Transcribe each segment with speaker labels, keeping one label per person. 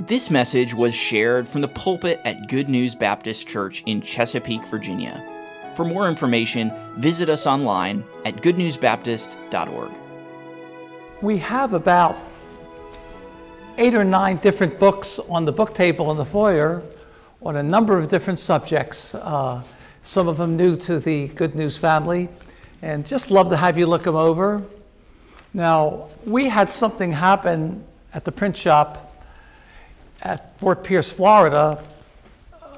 Speaker 1: This message was shared from the pulpit at Good News Baptist Church in Chesapeake, Virginia. For more information, visit us online at goodnewsbaptist.org.
Speaker 2: We have about eight or nine different books on the book table in the foyer on a number of different subjects, uh, some of them new to the Good News family, and just love to have you look them over. Now, we had something happen at the print shop at Fort Pierce, Florida,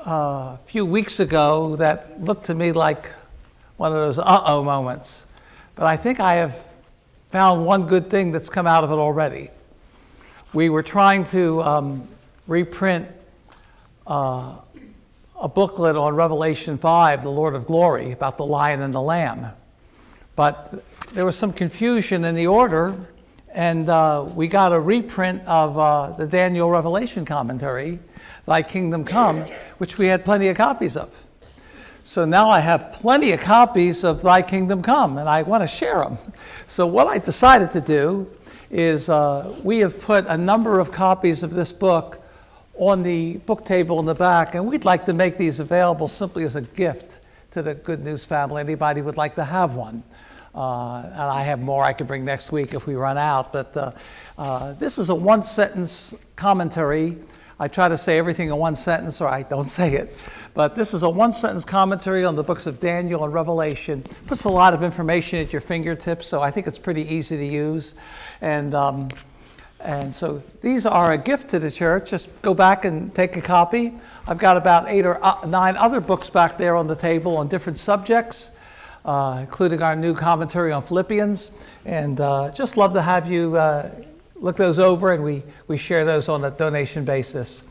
Speaker 2: uh, a few weeks ago that looked to me like one of those uh oh moments. But I think I have found one good thing that's come out of it already. We were trying to um, reprint uh, a booklet on Revelation 5, the Lord of Glory, about the lion and the lamb. But there was some confusion in the order, and uh, we got a reprint of uh, the Daniel Revelation commentary, Thy Kingdom Come, which we had plenty of copies of. So now I have plenty of copies of Thy Kingdom Come, and I want to share them. So what I decided to do is uh, we have put a number of copies of this book on the book table in the back, and we'd like to make these available simply as a gift to the Good News family. Anybody would like to have one. Uh, and I have more I could bring next week if we run out. But uh, uh, this is a one sentence commentary. I try to say everything in one sentence, or I don't say it. But this is a one sentence commentary on the books of Daniel and Revelation. Puts a lot of information at your fingertips, so I think it's pretty easy to use. And, um, and so these are a gift to the church. Just go back and take a copy. I've got about eight or uh, nine other books back there on the table on different subjects uh, including our new commentary on Philippians. And uh, just love to have you uh, look those over, and we, we share those on a donation basis.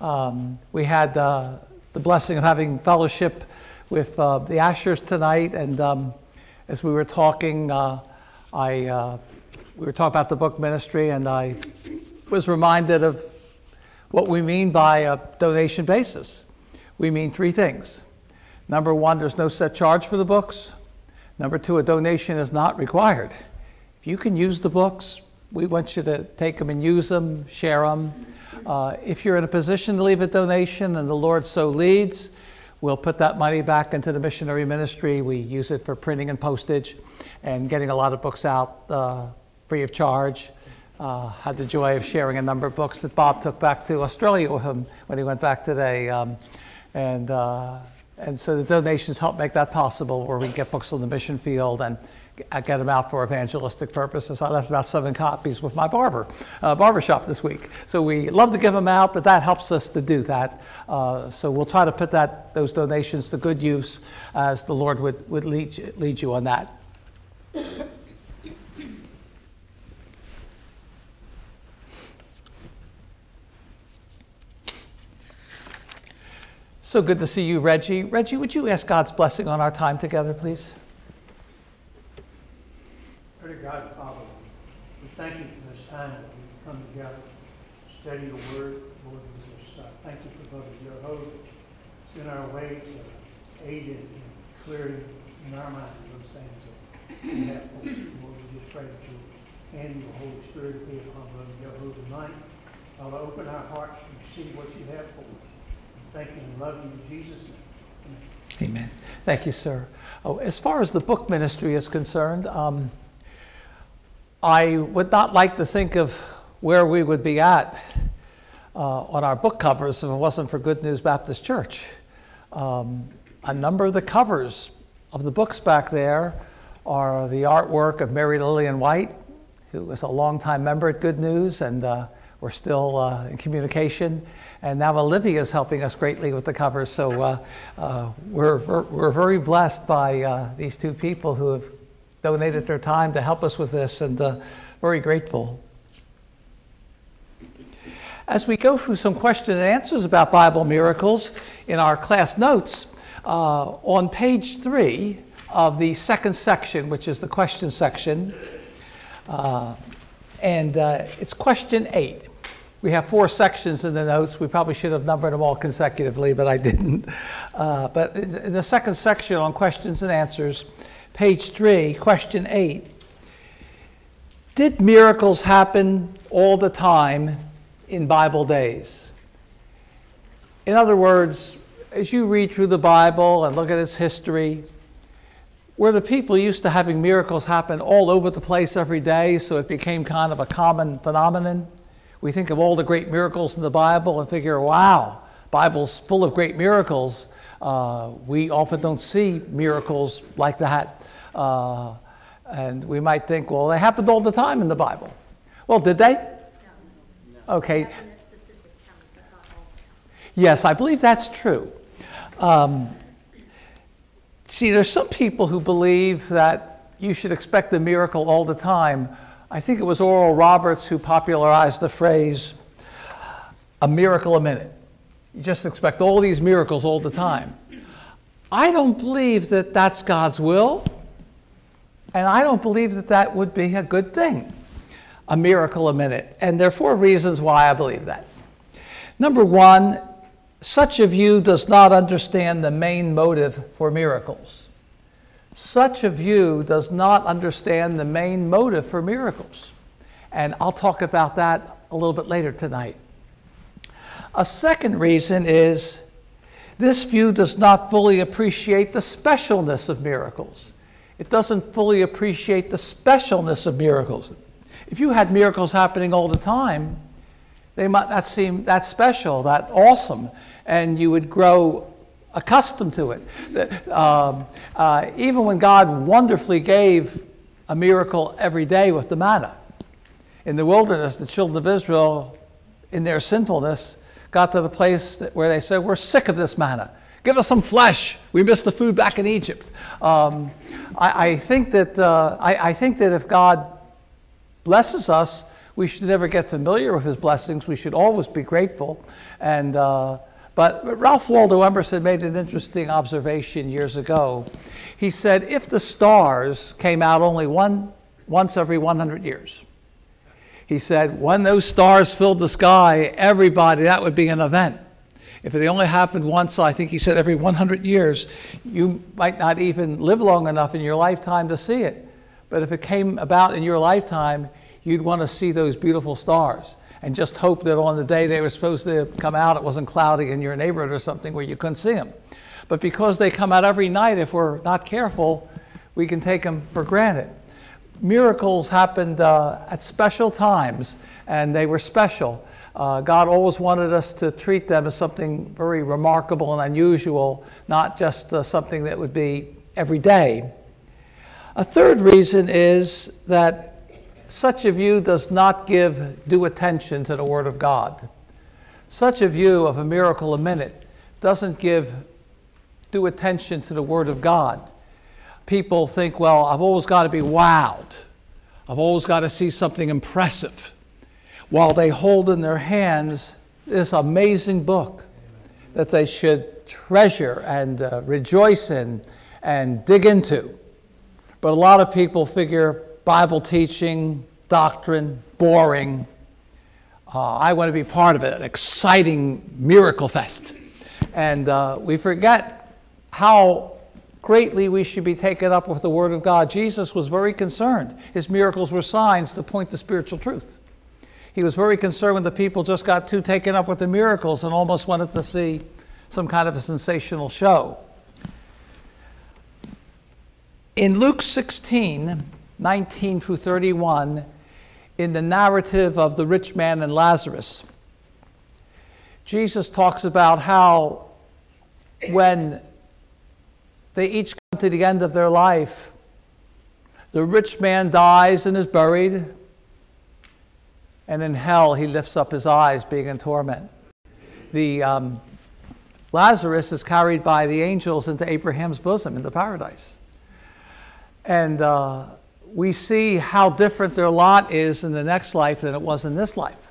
Speaker 2: Um, we had uh, the blessing of having fellowship with uh, the Ashers tonight, and um, as we were talking, I, we were talking about the book ministry, and I was reminded of what we mean by a donation basis. We mean three things Number one, there's no set charge for the books. Number two, a donation is not required. If you can use the books, we want you to take them and use them, share them. Uh, if you're in a position to leave a donation and the Lord so leads, we'll put that money back into the missionary ministry. We use it for printing and postage and getting a lot of books out uh, free of charge. Uh, had the joy of sharing a number of books that Bob took back to Australia with him when he went back today. Um, and uh, and so the donations help make that possible, where we get books on the mission field and get them out for evangelistic purposes. I left about seven copies with my barber, uh, barber shop this week. So we love to give them out, but that helps us to do that. Uh, so we'll try to put that, those donations to good use as the Lord would, would lead, lead you on that. So good to see you, Reggie. Reggie, would you ask God's blessing on our time together, please?
Speaker 3: Pray God, Father, we thank you for this time that we've come together, study the Word. Lord, we just uh, thank you for Brother Joe It's in our way to aid in, in clearing in our minds those things that we have for Lord, we just pray that you and your Holy Spirit be upon Brother Joe tonight. I'll open our hearts to see what you have for us. Thank you love you in Jesus' name.
Speaker 2: Amen. Thank you, sir. Oh, as far as the book ministry is concerned, um, I would not like to think of where we would be at uh, on our book covers if it wasn't for Good News Baptist Church. Um, a number of the covers of the books back there are the artwork of Mary Lillian White, who was a longtime member at Good News, and uh, we're still uh, in communication. And now Olivia is helping us greatly with the covers. So uh, uh, we're, we're very blessed by uh, these two people who have donated their time to help us with this and uh, very grateful. As we go through some question and answers about Bible miracles in our class notes, uh, on page three of the second section, which is the question section, uh, and it's question eight. We have four sections in the notes. We probably should have numbered them all consecutively, but I didn't. Uh, but in the second section on questions and answers, page three, question eight Did miracles happen all the time in Bible days. In other words, as you read through the Bible and look at its history, where the people used to having miracles happen all over the place every day, so it became kind of a common phenomenon. We think of all the great miracles in the Bible and figure, wow, Bible's full of great miracles. Uh, we often don't see miracles like that. Uh, and we might think, well, they happened all the time in the Bible. Well, did they? Okay. Yes, I believe that's true. Um, see, there's some people who believe that you should expect a miracle all the time. I think it was Oral Roberts who popularized the phrase, a miracle a minute. You just expect all these miracles all the time. I don't believe that that's God's will, and I don't believe that that would be a good thing, a miracle a minute. And there are four reasons why I believe that. Number one, such a view does not understand the main motive for miracles. Such a view does not understand the main motive for miracles. And I'll talk about that a little bit later tonight. A second reason is this view does not fully appreciate the specialness of miracles. It doesn't fully appreciate the specialness of miracles. If you had miracles happening all the time, they might not seem that special, that awesome, and you would grow accustomed to it. Um, uh, even when God wonderfully gave a miracle every day with the manna. In the wilderness, the children of Israel, in their sinfulness, got to the place where they said, We're sick of this manna. Give us some flesh. We missed the food back in Egypt. Um, I, I, think that, uh, I, I, think that if God blesses us, we should never get familiar with his blessings. We should always be grateful. And, uh, but Ralph Waldo Emerson made an interesting observation years ago. He said, if the stars came out only one, once every 100 years, he said, when those stars filled the sky, everybody, that would be an event. If it only happened once, I think he said every 100 years, you might not even live long enough in your lifetime to see it. But if it came about in your lifetime, you'd want to see those beautiful stars and just hope that on the day they were supposed to come out, it wasn't cloudy in your neighborhood or something where you couldn't see them. But because they come out every night, if we're not careful, we can take them for granted miracles happened uh, at special times, and they were special. Uh, God always wanted us to treat them as something very remarkable and unusual, not just uh, something that would be every day. A third reason is that such a view does not give due attention to the Word of God. Such a view of a miracle a minute doesn't give due attention to the Word of God people think, well, I've always got to be wowed. I've always got to see something impressive. While they hold in their hands this amazing book that they should treasure and uh, rejoice in and dig into. But a lot of people figure Bible teaching, doctrine, boring. Uh, I want to be part of it, an exciting miracle fest. And uh, we forget how greatly we should be taken up with the Word of God. Jesus was very concerned. His miracles were signs to point to spiritual truth. He was very concerned when the people just got too taken up with the miracles and almost wanted to see some kind of a sensational show. In Luke 16, 19 through 31, in the narrative of the rich man and Lazarus, Jesus talks about how when they each come to the end of their life. The rich man dies and is buried, and in hell he lifts up his eyes, being in torment. The um, Lazarus is carried by the angels into Abraham's bosom into paradise. And uh, we see how different their lot is in the next life than it was in this life.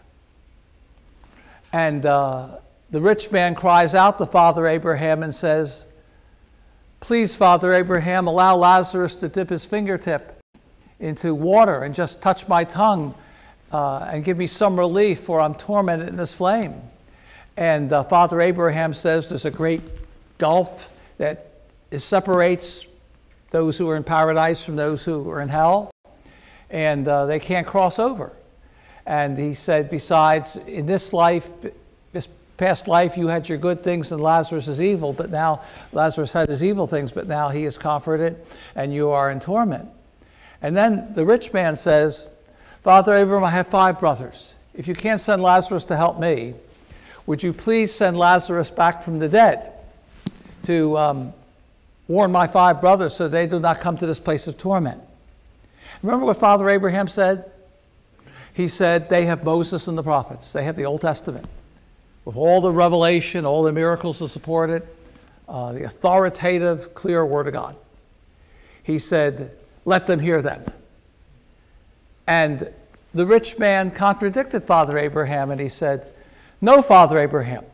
Speaker 2: And uh, the rich man cries out to Father Abraham and says, Please, Father Abraham, allow Lazarus to dip his fingertip into water and just touch my tongue uh, and give me some relief, for I'm tormented in this flame. And uh, Father Abraham says there's a great gulf that separates those who are in paradise from those who are in hell, and uh, they can't cross over. And he said, besides, in this life, this past life, you had your good things and Lazarus is evil, but now Lazarus had his evil things, but now he is comforted and you are in torment. And then the rich man says, Father Abraham, I have five brothers. If you can't send Lazarus to help me, would you please send Lazarus back from the dead to um, warn my five brothers so they do not come to this place of torment? Remember what Father Abraham said? He said, They have Moses and the prophets, they have the Old Testament with all the revelation, all the miracles to support it, uh, the authoritative, clear Word of God. He said, Let them hear them. And the rich man contradicted Father Abraham and he said, No, Father Abraham.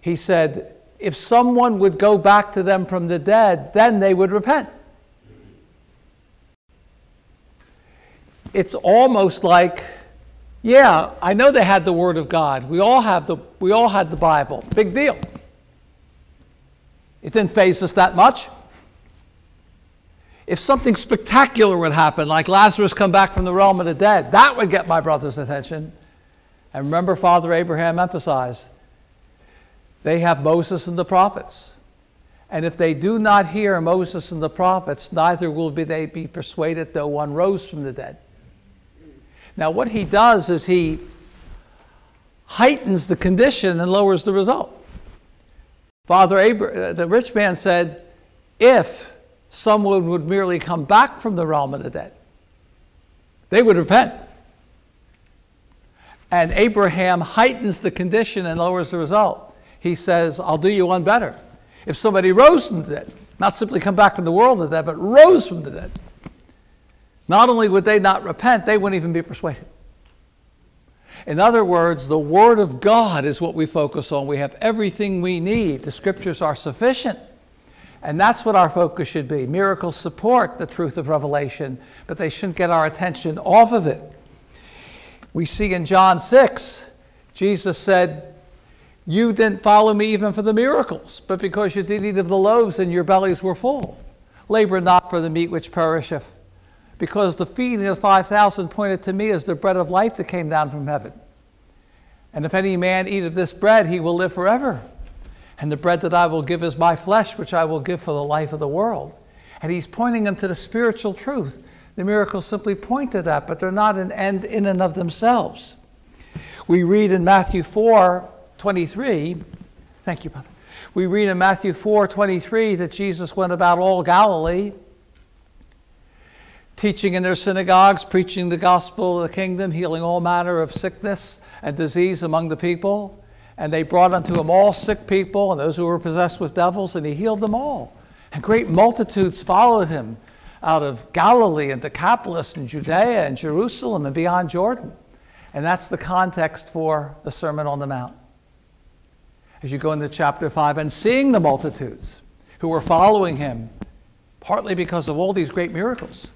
Speaker 2: He said, If someone would go back to them from the dead, then they would repent. It's almost like, yeah, I know they had the Word of God. We all have the, we all had the Bible. Big deal. It didn't phase us that much. If something spectacular would happen, like Lazarus come back from the realm of the dead, that would get my brother's attention. And remember, Father Abraham emphasized they have Moses and the prophets. And if they do not hear Moses and the prophets, neither will be they be persuaded though one rose from the dead. Now, what he does is he heightens the condition and lowers the result. Father Abraham, uh, the rich man said, if someone would merely come back from the realm of the dead. They would repent. And Abraham heightens the condition and lowers the result. He says, I'll do you one better. If somebody rose from the dead, not simply come back from the world of dead, but rose from the dead, not only would they not repent, they wouldn't even be persuaded. In other words, the Word of God is what we focus on. We have everything we need, the Scriptures are sufficient. And that's what our focus should be. Miracles support the truth of Revelation, but they shouldn't get our attention off of it. We see in John 6, Jesus said, You didn't follow me even for the miracles, but because you did eat of the loaves and your bellies were full. Labor not for the meat which perisheth, because the feeding of 5,000 pointed to me as the bread of life that came down from heaven. And if any man eat of this bread, he will live forever. And the bread that I will give is my flesh, which I will give for the life of the world. And he's pointing them to the spiritual truth. The miracles simply point to that, but they're not an end in and of themselves. We read in Matthew 4 23, thank you, brother. We read in Matthew 4 23 that Jesus went about all Galilee, teaching in their synagogues, preaching the gospel of the kingdom, healing all manner of sickness and disease among the people. And they brought unto him all sick people and those who were possessed with devils, and he healed them all. And great multitudes followed him out of Galilee and Decapolis and Judea and Jerusalem and beyond Jordan. And that's the context for the Sermon on the Mount. As you go into chapter 5, and seeing the multitudes who were following him, partly because of all these great miracles.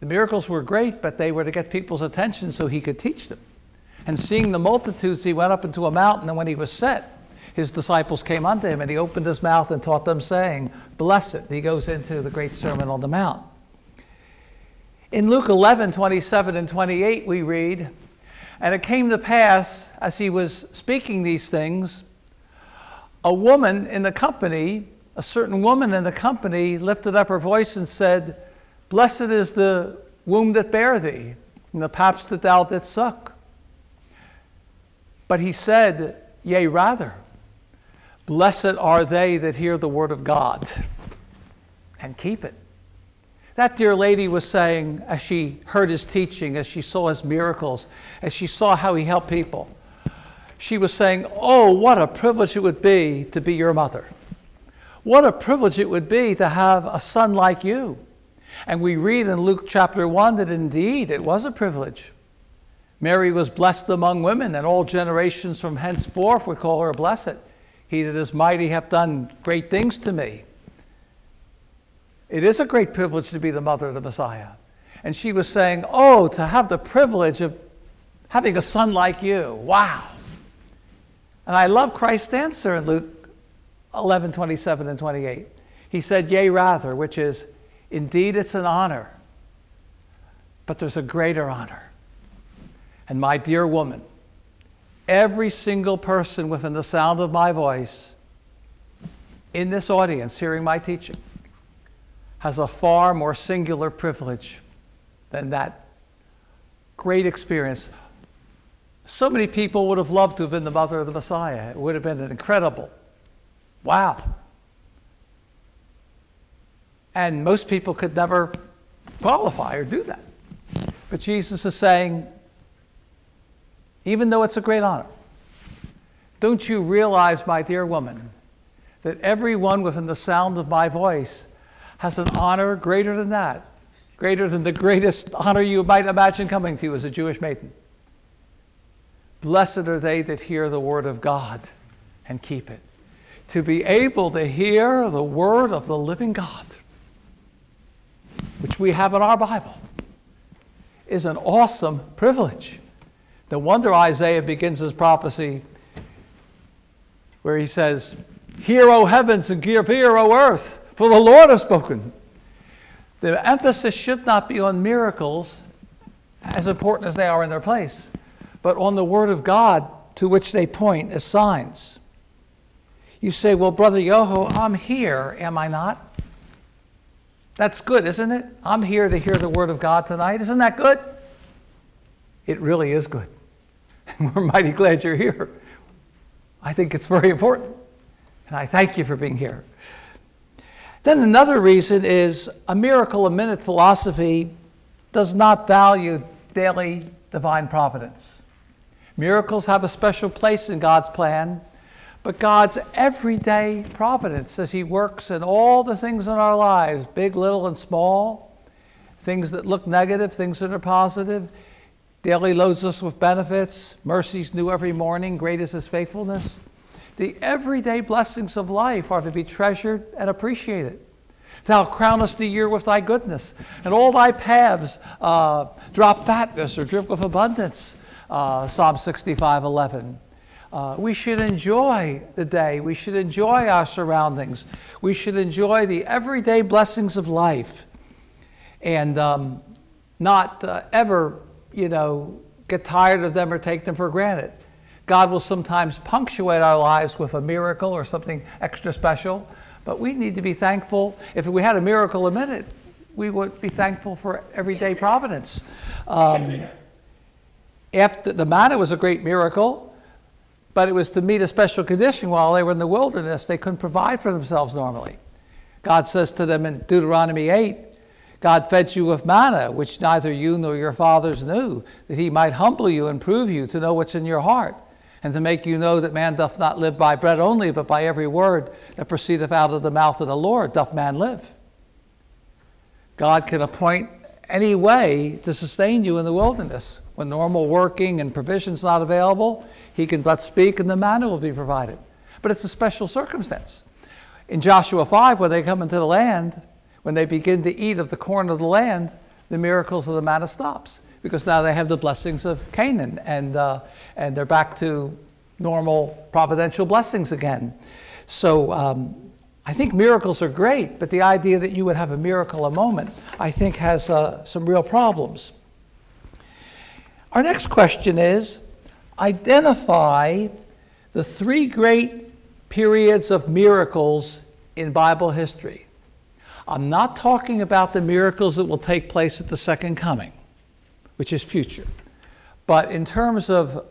Speaker 2: The miracles were great, but they were to get people's attention so he could teach them. And seeing the multitudes, he went up into a mountain, and when he was set, his disciples came unto him, and he opened his mouth and taught them, saying, Blessed. He goes into the great Sermon on the Mount. In Luke 11, 27 and 28, we read, And it came to pass, as he was speaking these things, a woman in the company, a certain woman in the company, lifted up her voice and said, Blessed is the womb that bare thee, and the paps that thou didst suck. But he said, Yea, rather, blessed are they that hear the word of God and keep it. That dear lady was saying, as she heard his teaching, as she saw his miracles, as she saw how he helped people, she was saying, Oh, what a privilege it would be to be your mother. What a privilege it would be to have a son like you. And we read in Luke chapter 1 that indeed it was a privilege. Mary was blessed among women, and all generations from henceforth would call her blessed. He that is mighty hath done great things to me. It is a great privilege to be the mother of the Messiah. And she was saying, Oh, to have the privilege of having a son like you. Wow. And I love Christ's answer in Luke 11 27 and 28. He said, Yea, rather, which is, Indeed, it's an honor, but there's a greater honor. And my dear woman, every single person within the sound of my voice in this audience hearing my teaching has a far more singular privilege than that great experience. So many people would have loved to have been the mother of the Messiah. It would have been an incredible, wow. And most people could never qualify or do that. But Jesus is saying, even though it's a great honor, don't you realize, my dear woman, that everyone within the sound of my voice has an honor greater than that, greater than the greatest honor you might imagine coming to you as a Jewish maiden. Blessed are they that hear the word of God and keep it. To be able to hear the word of the living God, which we have in our Bible, is an awesome privilege. No wonder Isaiah begins his prophecy where he says, Hear, O heavens, and give ear, O earth, for the Lord has spoken. The emphasis should not be on miracles, as important as they are in their place, but on the Word of God to which they point as signs. You say, Well, Brother Yoho, I'm here, am I not? That's good, isn't it? I'm here to hear the Word of God tonight. Isn't that good? It really is good. We're mighty glad you're here. I think it's very important. And I thank you for being here. Then another reason is a miracle a minute philosophy does not value daily divine providence. Miracles have a special place in God's plan, but God's everyday providence as He works in all the things in our lives, big, little, and small, things that look negative, things that are positive, daily loads us with benefits, mercies new every morning, great is His faithfulness. The everyday blessings of life are to be treasured and appreciated. Thou crownest the year with thy goodness, and all thy paths uh, drop fatness or drip with abundance. Uh, Psalm 65 11. Uh, we should enjoy the day. We should enjoy our surroundings. We should enjoy the everyday blessings of life and um, not uh, ever, you know, get tired of them or take them for granted. God will sometimes punctuate our lives with a miracle or something extra special, but we need to be thankful. If we had a miracle a minute, we would be thankful for everyday providence. Um, after the manna was a great miracle, but it was to meet a special condition while they were in the wilderness. They couldn't provide for themselves normally. God says to them in Deuteronomy 8, God fed you with manna, which neither you nor your fathers knew, that he might humble you and prove you to know what's in your heart and to make you know that man doth not live by bread only, but by every word that proceedeth out of the mouth of the Lord doth man live. God can appoint any way to sustain you in the wilderness. When normal working and provisions not available, he can but speak and the manna will be provided. But it's a special circumstance. In Joshua 5, when they come into the land, when they begin to eat of the corn of the land, the miracles of the manna stops because now they have the blessings of Canaan and, uh, and they're back to normal providential blessings again. So um, I think miracles are great, but the idea that you would have a miracle a moment, I think, has uh, some real problems. Our next question is identify the three great periods of miracles in Bible history. I'm not talking about the miracles that will take place at the second coming which is future. But in terms of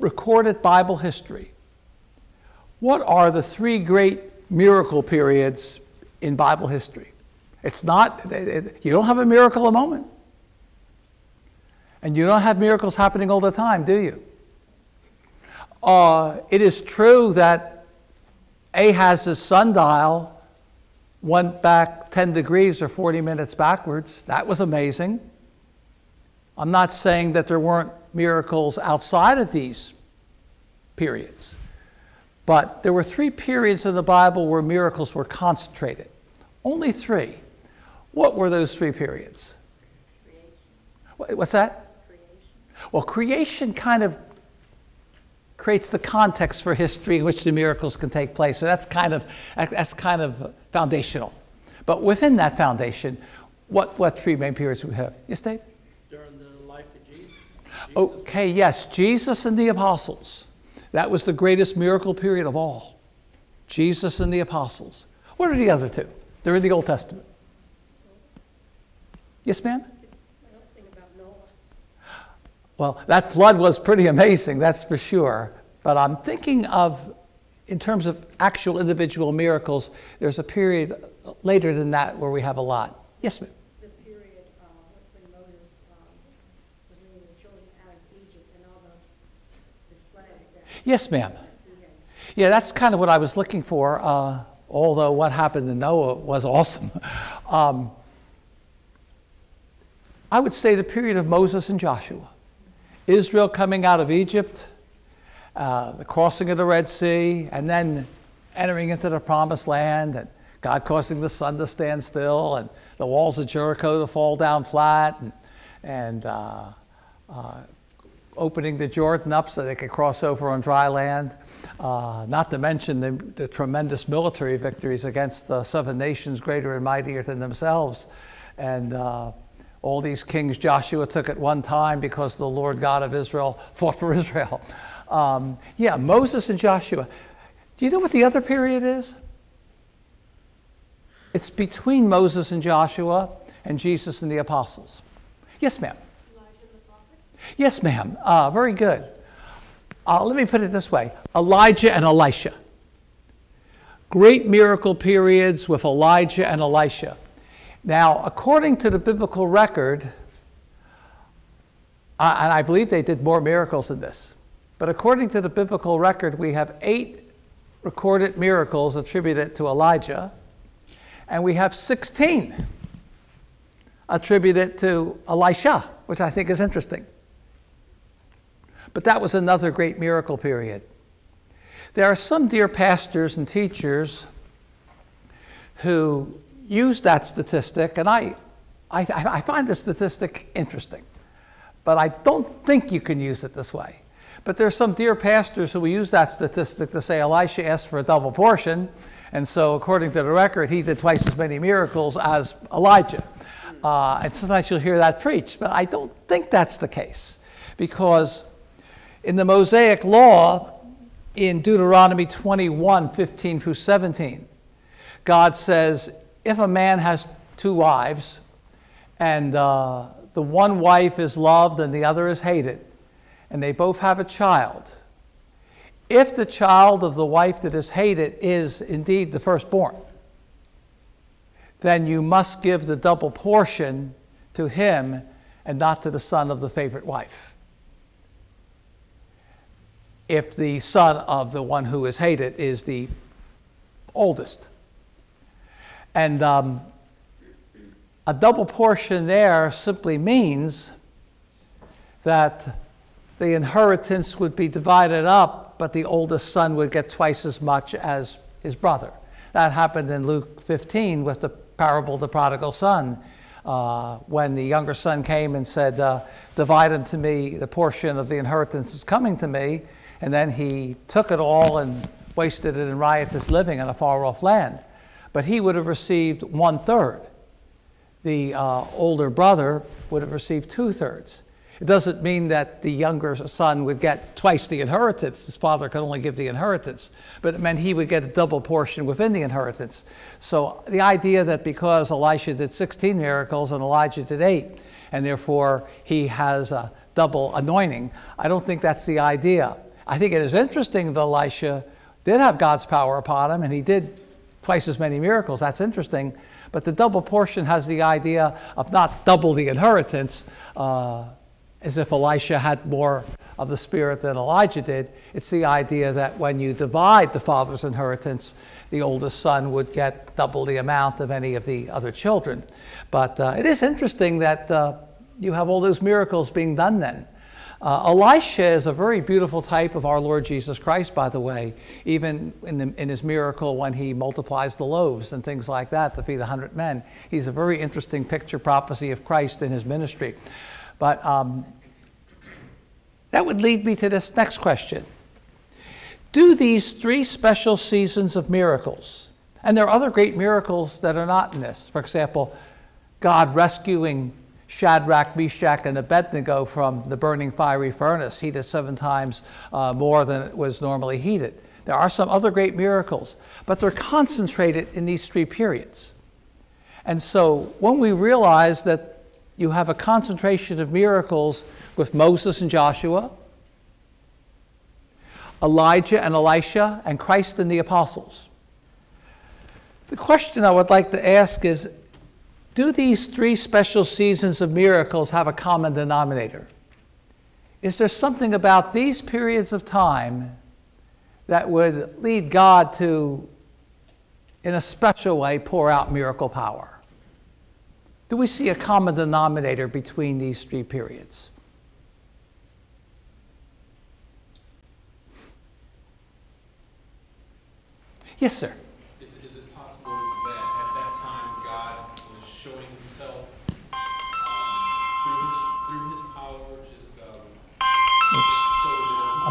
Speaker 2: recorded Bible history, what are the three great miracle periods in Bible history? It's not, you don't have a miracle a moment. And you don't have miracles happening all the time, do you? Uh, it is true that Ahaz's sundial went back 10 degrees or 40 minutes backwards. That was amazing. I'm not saying that there weren't miracles outside of these periods, but there were three periods in the Bible where miracles were concentrated. Only three. What were those three periods? Creation. What's that? Creation. Well, creation kind of creates the context for history in which the miracles can take place. So that's kind of that's kind of foundational. But within that foundation, what, what three main periods do we have? Yes, Dave? Okay, yes, Jesus and the apostles. That was the greatest miracle period of all. Jesus and the apostles. What are the other two? They're in the Old Testament. Yes, ma'am? Well, that flood was pretty amazing, that's for sure. But I'm thinking of, in terms of actual individual miracles, there's a period later than that where we have a lot. Yes, ma'am?
Speaker 4: The period uh, when Moses um, was leading the children out of Egypt and all the, the plagues that
Speaker 2: Yes, ma'am. Yeah, that's kind of what I was looking for, uh, although what happened to Noah was awesome. Um, I would say the period of Moses and Joshua. Israel coming out of Egypt, uh, the crossing of the Red Sea, and then entering into the promised land, and God causing the sun to stand still, and the walls of Jericho to fall down flat, and, and uh, uh, opening the Jordan up so they could cross over on dry land. Uh, not to mention the, the tremendous military victories against uh, seven nations greater and mightier than themselves. And uh, all these kings Joshua took at one time because the Lord God of Israel fought for Israel. Um, yeah, Moses and Joshua. Do you know what the other period is? It's between Moses and Joshua and Jesus and the apostles. Yes, ma'am. Yes, ma'am. Uh, very good. Uh, let me put it this way Elijah and Elisha. Great miracle periods with Elijah and Elisha. Now, according to the biblical record, uh, and I believe they did more miracles than this, but according to the biblical record, we have eight recorded miracles attributed to Elijah, and we have 16 attributed to Elisha, which I think is interesting. But that was another great miracle period. There are some dear pastors and teachers who use that statistic, and I, I, I find the statistic interesting, but I don't think you can use it this way. But there are some dear pastors who will use that statistic to say Elisha asked for a double portion, and so according to the record, he did twice as many miracles as Elijah. Uh, and sometimes you'll hear that preached, but I don't think that's the case because in the Mosaic Law, in Deuteronomy 21 15 through 17, God says, if a man has two wives, and uh, the one wife is loved and the other is hated, and they both have a child, if the child of the wife that is hated is indeed the firstborn, then you must give the double portion to him and not to the son of the favorite wife if the son of the one who is hated is the oldest. And um, a double portion there simply means that the inheritance would be divided up, but the oldest son would get twice as much as his brother. That happened in Luke 15 with the parable of the prodigal son. Uh, when the younger son came and said, uh, Divide unto me the portion of the inheritance is coming to me, and then he took it all and wasted it in riotous living in a far off land. But he would have received one third. The uh, older brother would have received two thirds. It doesn't mean that the younger son would get twice the inheritance. His father could only give the inheritance, but it meant he would get a double portion within the inheritance. So the idea that because Elisha did 16 miracles and Elijah did eight, and therefore he has a double anointing, I don't think that's the idea. I think it is interesting that Elisha did have God's power upon him and he did twice as many miracles. That's interesting. But the double portion has the idea of not double the inheritance, uh, as if Elisha had more of the Spirit than Elijah did. It's the idea that when you divide the father's inheritance, the oldest son would get double the amount of any of the other children. But uh, it is interesting that uh, you have all those miracles being done then. Uh, Elisha is a very beautiful type of our Lord Jesus Christ, by the way, even in, the, in his miracle when he multiplies the loaves and things like that to feed a hundred men. He's a very interesting picture prophecy of Christ in his ministry. But um, that would lead me to this next question Do these three special seasons of miracles, and there are other great miracles that are not in this, for example, God rescuing Shadrach, Meshach, and Abednego from the burning fiery furnace, heated seven times uh, more than it was normally heated. There are some other great miracles, but they're concentrated in these three periods. And so when we realize that you have a concentration of miracles with Moses and Joshua, Elijah and Elisha, and Christ and the apostles. The question I would like to ask is Do these three special seasons of miracles have a common denominator? Is there something about these periods of time that would lead God to, in a special way, pour out miracle power? Do we see a common denominator between these three periods? Yes, sir.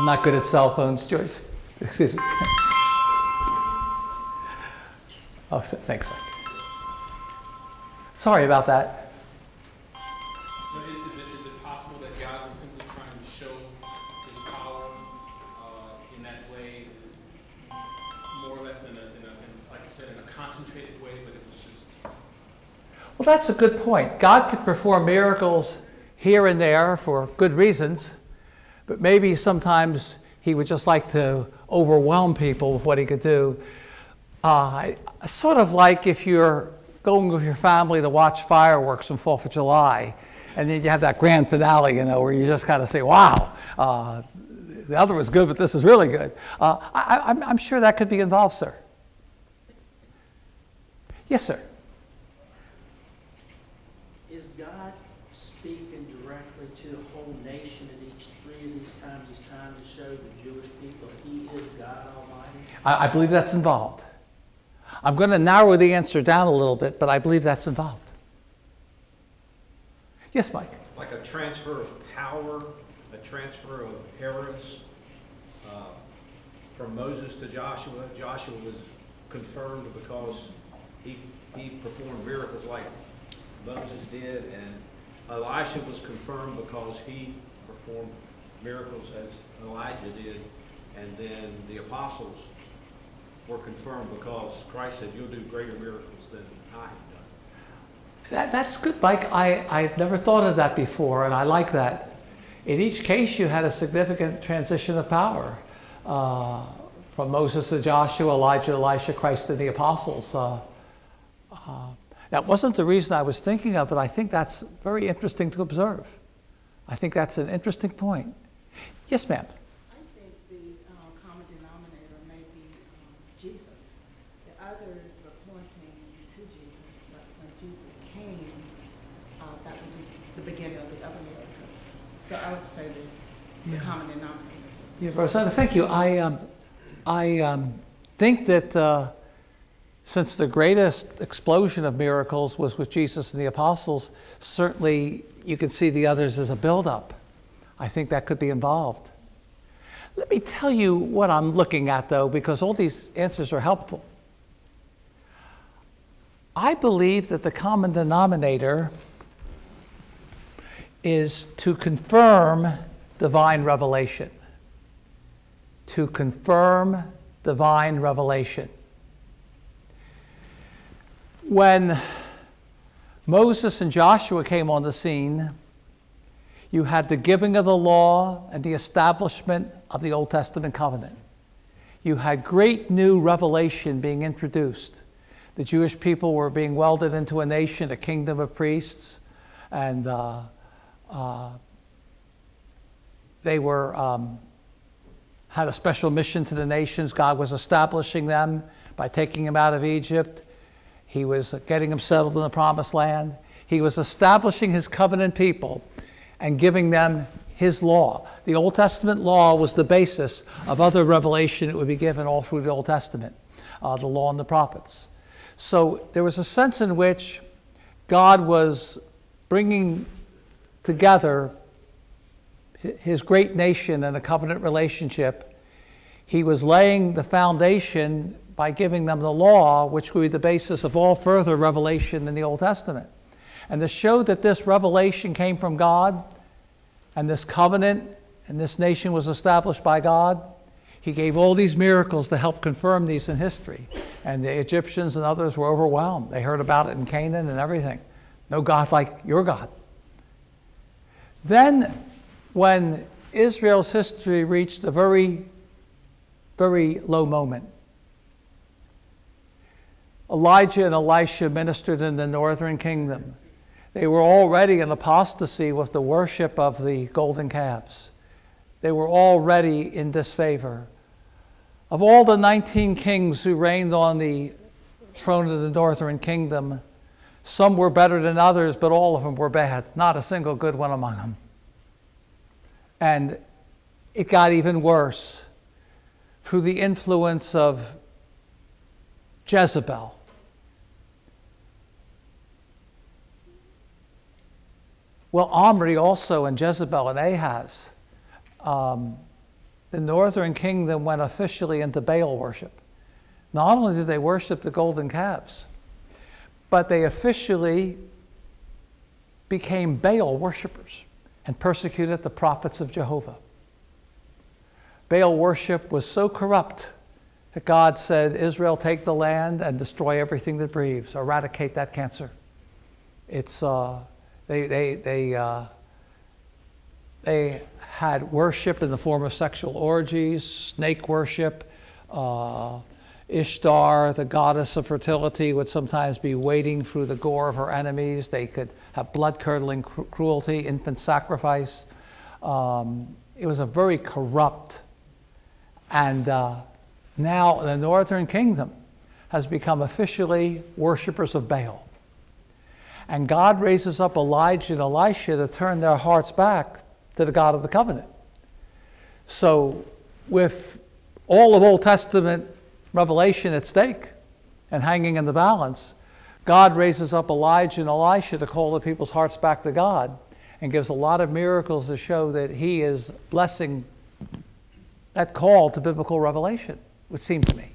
Speaker 2: I'm not good at cell phones, Joyce. Excuse me. Oh, th- thanks, Mike. Sorry about that.
Speaker 5: No, i- Is it, is it possible that God was simply trying to show his power uh, in that way, more or less in a, in a, in, like you said, in a concentrated way, but it was just
Speaker 2: Well, that's a good point. God could perform miracles here and there for good reasons, but maybe sometimes He would just like to overwhelm people with what He could do. Uh, sort of like if you're going with your family to watch fireworks on Fourth of July, and then you have that grand finale, you know, where you just kind of say, "Wow." Uh, the other was good, but this is really good. Uh, I, I'm sure that could be involved, sir. Yes, sir.
Speaker 6: Is God speaking directly to the whole nation at each three of these times? He's trying to show the Jewish people He is God Almighty?
Speaker 2: I, I believe that's involved. I'm going to narrow the answer down a little bit, but I believe that's involved. Yes, Mike.
Speaker 7: like a transfer of power, a transfer of eras uh, from Moses to Joshua. Joshua was confirmed because he, he performed miracles like Moses did, and Elisha was confirmed because he performed miracles as Elijah did, and then the apostles were confirmed because Christ said, "You'll do greater miracles than I have done."
Speaker 2: That, that's good, Mike. I, I've never thought of that before, and I like that. In each case, you had a significant transition of power uh, from Moses to Joshua, Elijah, Elisha, Christ, and the apostles. Uh, uh, that wasn't the reason I was thinking of, but I think that's very interesting to observe. I think that's an interesting point. Yes, ma'am.
Speaker 8: I think the uh, common denominator may be um, Jesus. The others were pointing to Jesus, but when Jesus came, uh, that would be the beginning of the other miracles. So I would say the, the
Speaker 2: Yeah.
Speaker 8: common denominator.
Speaker 2: Yeah, Rosanna, thank you. I, um, I um, think that uh, since the greatest explosion of miracles was with Jesus and the apostles, certainly you can see the others as a buildup. I think that could be involved. Let me tell you what I'm looking at, though, because all these answers are helpful. I believe that the common denominator is to confirm divine revelation. To confirm divine revelation. When Moses and Joshua came on the scene, you had the giving of the law and the establishment of the Old Testament covenant. You had great new revelation being introduced. The Jewish people were being welded into a nation, a kingdom of priests, and uh, uh, they were um, had a special mission to the nations. God was establishing them by taking them out of Egypt. He was getting them settled in the promised land. He was establishing his covenant people and giving them his law. The Old Testament law was the basis of other revelation that would be given all through the Old Testament, uh, the law and the prophets. So there was a sense in which God was bringing together his great nation in a covenant relationship. He was laying the foundation by giving them the law, which would be the basis of all further revelation in the Old Testament. And to show that this revelation came from God and this covenant and this nation was established by God, he gave all these miracles to help confirm these in history. And the Egyptians and others were overwhelmed. They heard about it in Canaan and everything. No God like your God. Then, when Israel's history reached a very, very low moment, Elijah and Elisha ministered in the northern kingdom. They were already in apostasy with the worship of the golden calves. They were already in disfavor. Of all the 19 kings who reigned on the throne of the northern kingdom, some were better than others, but all of them were bad. Not a single good one among them. And it got even worse through the influence of Jezebel. Well, Omri also and Jezebel and Ahab, um, the northern kingdom went officially into Baal worship. Not only did they worship the golden calves, but they officially became Baal worshippers and persecuted the prophets of Jehovah. Baal worship was so corrupt that God said, Israel, take the land and destroy everything that breathes, eradicate that cancer. It's, uh, they, they, they, uh, they had worship in the form of sexual orgies, snake worship. Uh, Ishtar, the goddess of fertility, would sometimes be wading through the gore of her enemies. They could have blood curdling cru- cruelty, infant sacrifice. Um, it was a very corrupt. And uh, now the northern kingdom has become officially worshippers of Baal. And God raises up Elijah and Elisha to turn their hearts back to the God of the covenant. So, with all of Old Testament revelation at stake and hanging in the balance, God raises up Elijah and Elisha to call the people's hearts back to God and gives a lot of miracles to show that He is blessing that call to biblical revelation, would seem to me.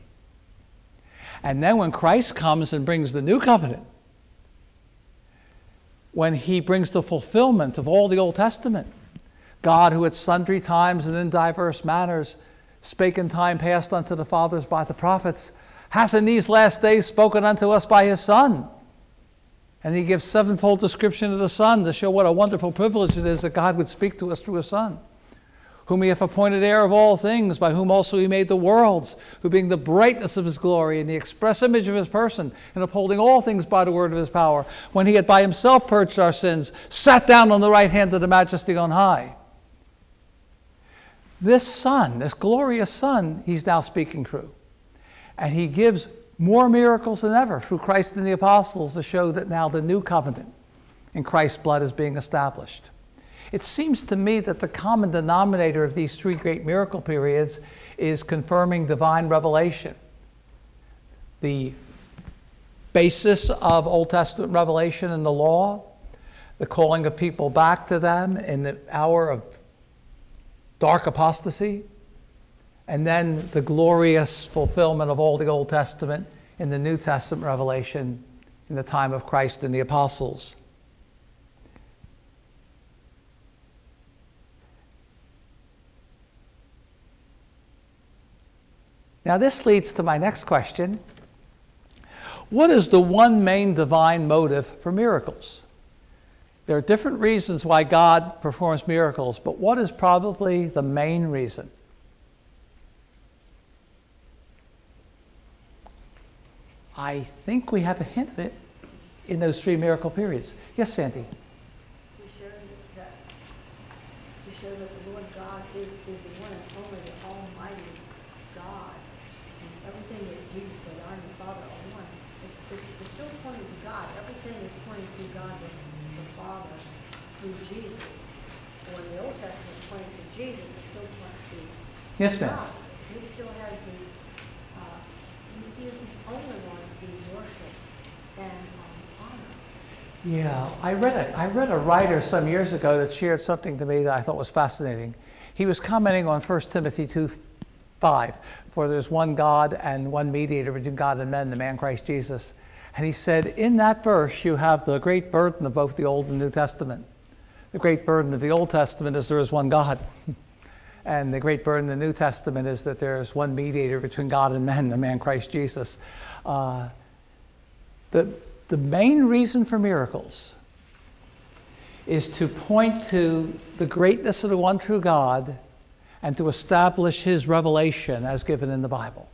Speaker 2: And then when Christ comes and brings the new covenant, when he brings the fulfillment of all the Old Testament, God, who at sundry times and in diverse manners spake in time past unto the fathers by the prophets, hath in these last days spoken unto us by his Son. And he gives sevenfold description of the Son to show what a wonderful privilege it is that God would speak to us through his Son, whom he hath appointed heir of all things, by whom also he made the worlds, who being the brightness of his glory and the express image of his person, and upholding all things by the word of his power, when he had by himself purged our sins, sat down on the right hand of the majesty on high. This Son, this glorious Son, he's now speaking through. And he gives more miracles than ever through Christ and the apostles to show that now the new covenant in Christ's blood is being established. It seems to me that the common denominator of these three great miracle periods is confirming divine revelation. The basis of Old Testament revelation and the law, the calling of people back to them in the hour of dark apostasy, and then the glorious fulfillment of all the Old Testament in the New Testament revelation in the time of Christ and the apostles. Now, this leads to my next question What is the one main divine motive for miracles? There are different reasons why God performs miracles, but what is probably the main reason? I think we have a hint of it in those three miracle periods. Yes, Sandy?
Speaker 4: To show that, to show that the Lord God is, is the one and only the Almighty God. And everything that Jesus said, I and the Father are one. It's, it's it's still pointing to God. Everything is pointing to God, the, the Father, through Jesus. When the Old Testament is pointing to Jesus, it still points to
Speaker 2: Yes, ma'am.
Speaker 4: He still has the, uh, he is the only one to worshipped and honored.
Speaker 2: Yeah, I read a, I read a writer some years ago that shared something to me that I thought was fascinating. He was commenting on 1 Timothy 2 5, for there's one God and one mediator between God and men, the man Christ Jesus. And he said, in that verse, you have the great burden of both the Old and New Testament. The great burden of the Old Testament is there is one God. and the great burden of the New Testament is that there is one mediator between God and men, the man Christ Jesus. Uh, the, the main reason for miracles is to point to the greatness of the one true God and to establish his revelation as given in the Bible.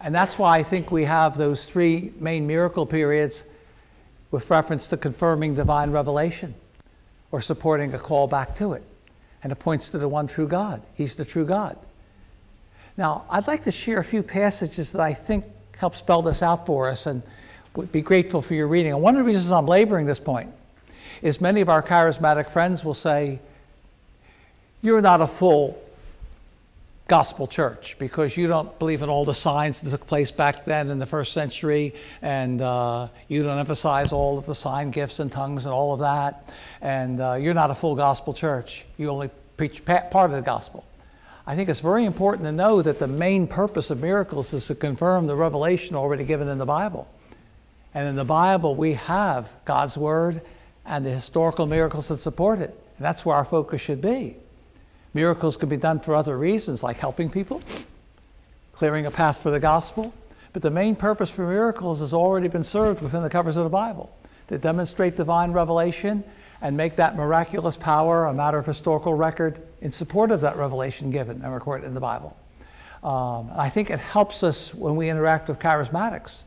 Speaker 2: And that's why I think we have those three main miracle periods with reference to confirming divine revelation or supporting a call back to it. And it points to the one true God. He's the true God. Now, I'd like to share a few passages that I think help spell this out for us and would be grateful for your reading. And one of the reasons I'm laboring this point is many of our charismatic friends will say, You're not a full gospel church because you don't believe in all the signs that took place back then in the first century, and uh, you don't emphasize all of the sign gifts and tongues and all of that, and uh, you're not a full gospel church. You only preach part of the gospel. I think it's very important to know that the main purpose of miracles is to confirm the revelation already given in the Bible. And in the Bible, we have God's Word and the historical miracles that support it. And that's where our focus should be. Miracles can be done for other reasons, like helping people, clearing a path for the gospel. But the main purpose for miracles has already been served within the covers of the Bible to demonstrate divine revelation and make that miraculous power a matter of historical record in support of that revelation given and recorded in the Bible. Um, I think it helps us when we interact with charismatics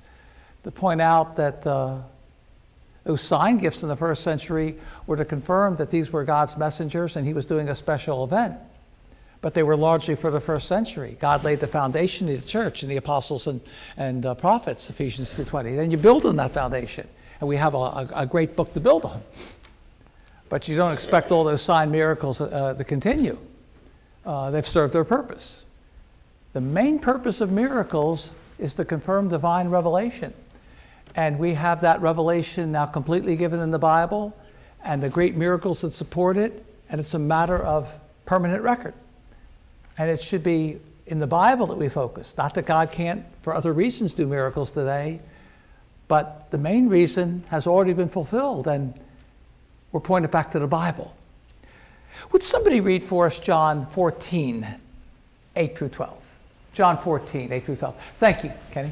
Speaker 2: to point out that uh, those sign gifts in the first century were to confirm that these were God's messengers and he was doing a special event. But they were largely for the first century. God laid the foundation of the church and the apostles and, and uh, prophets, Ephesians 2.20. Then you build on that foundation. And we have a, a, a, great book to build on. But you don't expect all those sign miracles uh, to continue. Uh, they've served their purpose. The main purpose of miracles is to confirm divine revelation. And we have that revelation now completely given in the Bible and the great miracles that support it. And it's a matter of permanent record. And it should be in the Bible that we focus. Not that God can't, for other reasons, do miracles today, but the main reason has already been fulfilled. And we're pointed back to the Bible. Would somebody read for us John 14, 8 through 12? John 14, 8 through 12. Thank you, Kenny.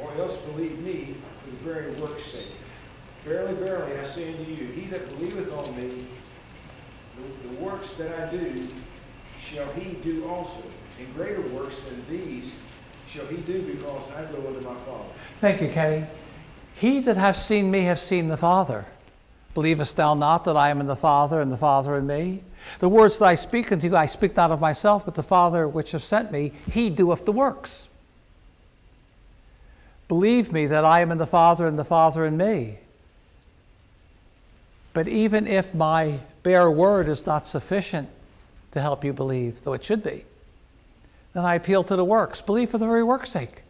Speaker 9: or else believe me for the very work's sake. Verily, verily, I say unto you, he that believeth on me, the, the works that I do, shall he do also. And greater works than these shall he do because I go unto my Father.
Speaker 2: Thank you, Kenny. He that hath seen me hath seen the Father. Believest thou not that I am in the Father, and the Father in me? The words that I speak unto you, I speak not of myself, but the Father which hath sent me, he doeth the works. Believe me that I am in the Father and the Father in me. But even if my bare word is not sufficient to help you believe, though it should be, then I appeal to the works. Believe for the very work's sake.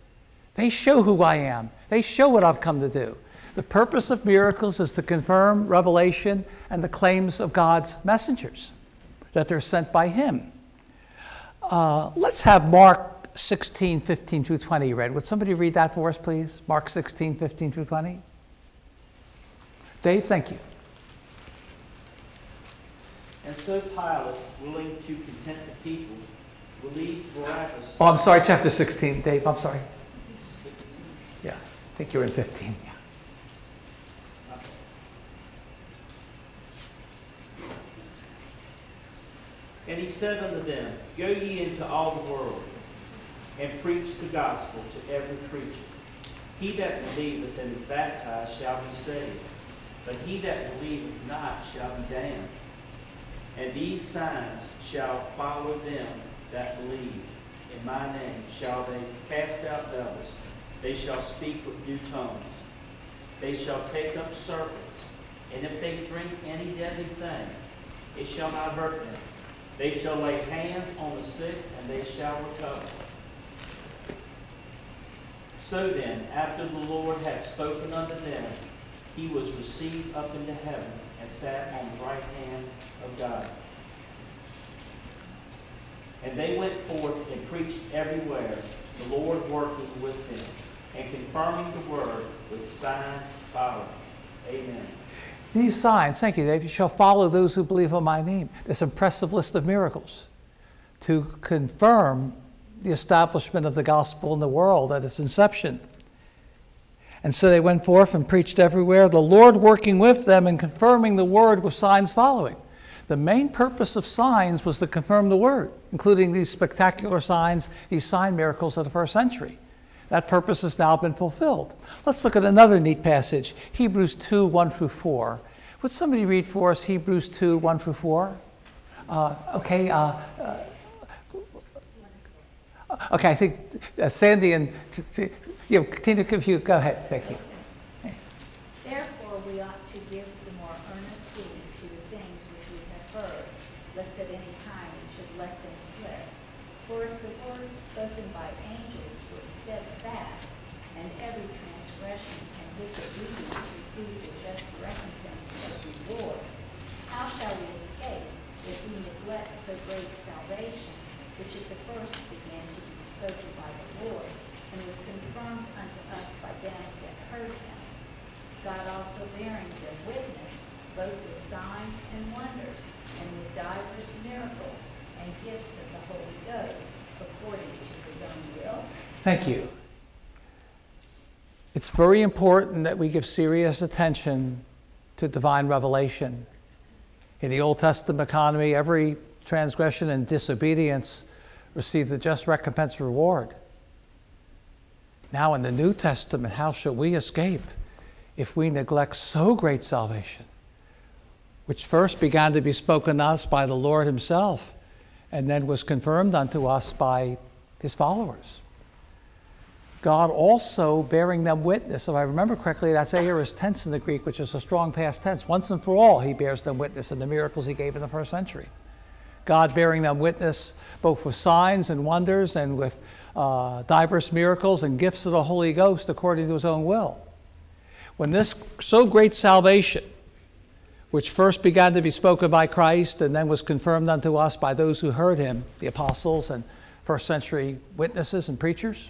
Speaker 2: They show who I am, they show what I've come to do. The purpose of miracles is to confirm revelation and the claims of God's messengers, that they're sent by Him. Uh, let's have Mark 16, 15 through 20 read. Would somebody read that for us, please? Mark 16, 15 through 20. Dave, thank you.
Speaker 6: And so Pilate, willing to content the people, released Barabbas.
Speaker 2: Oh, I'm sorry, chapter 16, Dave, I'm sorry. 16. Yeah, I think you're in 15. Yeah.
Speaker 6: And he said unto them, Go ye into all the world and preach the gospel to every creature. He that believeth and is baptized shall be saved, but he that believeth not shall be damned. And these signs shall follow them that believe. in my name shall they cast out devils. They shall speak with new tongues. They shall take up serpents. And if they drink any deadly thing, it shall not hurt them. They shall lay hands on the sick, and they shall recover. So then, after the Lord had spoken unto them, he was received up into heaven and sat on the right hand of God. And they went forth and preached everywhere, the Lord working with them, and confirming the word with signs following. Amen.
Speaker 2: These signs, thank you, Dave, shall follow those who believe on my name. This impressive list of miracles to confirm the establishment of the gospel in the world at its inception. And so they went forth and preached everywhere, the Lord working with them and confirming the word with signs following. The main purpose of signs was to confirm the word, including these spectacular signs, these sign miracles of the first century. That purpose has now been fulfilled. Let's look at another neat passage Hebrews 2 1 through 4. Would somebody read for us Hebrews 2 1 through 4? Uh, okay, uh, uh, okay, I think uh, Sandy and you Tina, if you go ahead, thank you.
Speaker 4: Therefore, we ought to give the more earnest heed to the things which we have heard, lest at any time we should let them slip. For if the word spoken by angels was steadfast, and every transgression and disobedience received a just recompense of reward, how shall we escape if we neglect so great salvation, which at the first began to be spoken by the Lord, and was confirmed unto us by them that heard him? God also bearing them witness, both with signs and wonders, and with divers miracles and gifts of the Holy Ghost, according to his own will.
Speaker 2: Thank you. It's very important that we give serious attention to divine revelation. In the Old Testament economy, every transgression and disobedience received the just recompense reward. Now, in the New Testament, how shall we escape if we neglect so great salvation, which first began to be spoken to us by the Lord Himself and then was confirmed unto us by His followers? God also bearing them witness. If I remember correctly, that's aorist tense in the Greek, which is a strong past tense. Once and for all, He bears them witness in the miracles He gave in the first century. God bearing them witness both with signs and wonders and with uh, diverse miracles and gifts of the Holy Ghost according to His own will. When this so great salvation, which first began to be spoken by Christ and then was confirmed unto us by those who heard Him, the apostles and first century witnesses and preachers,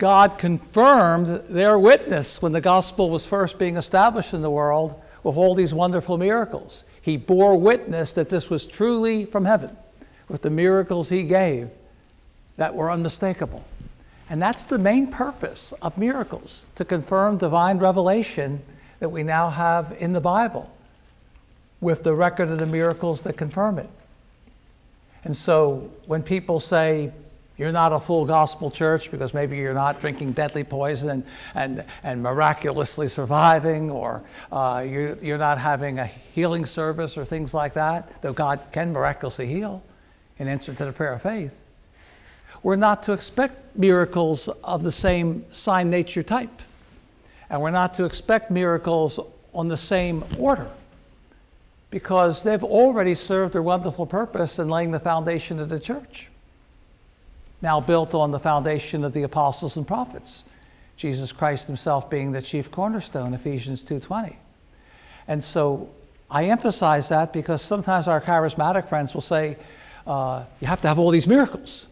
Speaker 2: God confirmed their witness when the gospel was first being established in the world with all these wonderful miracles. He bore witness that this was truly from heaven with the miracles he gave that were unmistakable. And that's the main purpose of miracles to confirm divine revelation that we now have in the Bible with the record of the miracles that confirm it. And so when people say, you're not a full gospel church because maybe you're not drinking deadly poison and, and, and miraculously surviving, or uh, you're, you're not having a healing service or things like that, though God can miraculously heal in answer to the prayer of faith. We're not to expect miracles of the same sign nature type, and we're not to expect miracles on the same order because they've already served their wonderful purpose in laying the foundation of the church now built on the foundation of the apostles and prophets jesus christ himself being the chief cornerstone ephesians 2.20 and so i emphasize that because sometimes our charismatic friends will say uh, you have to have all these miracles.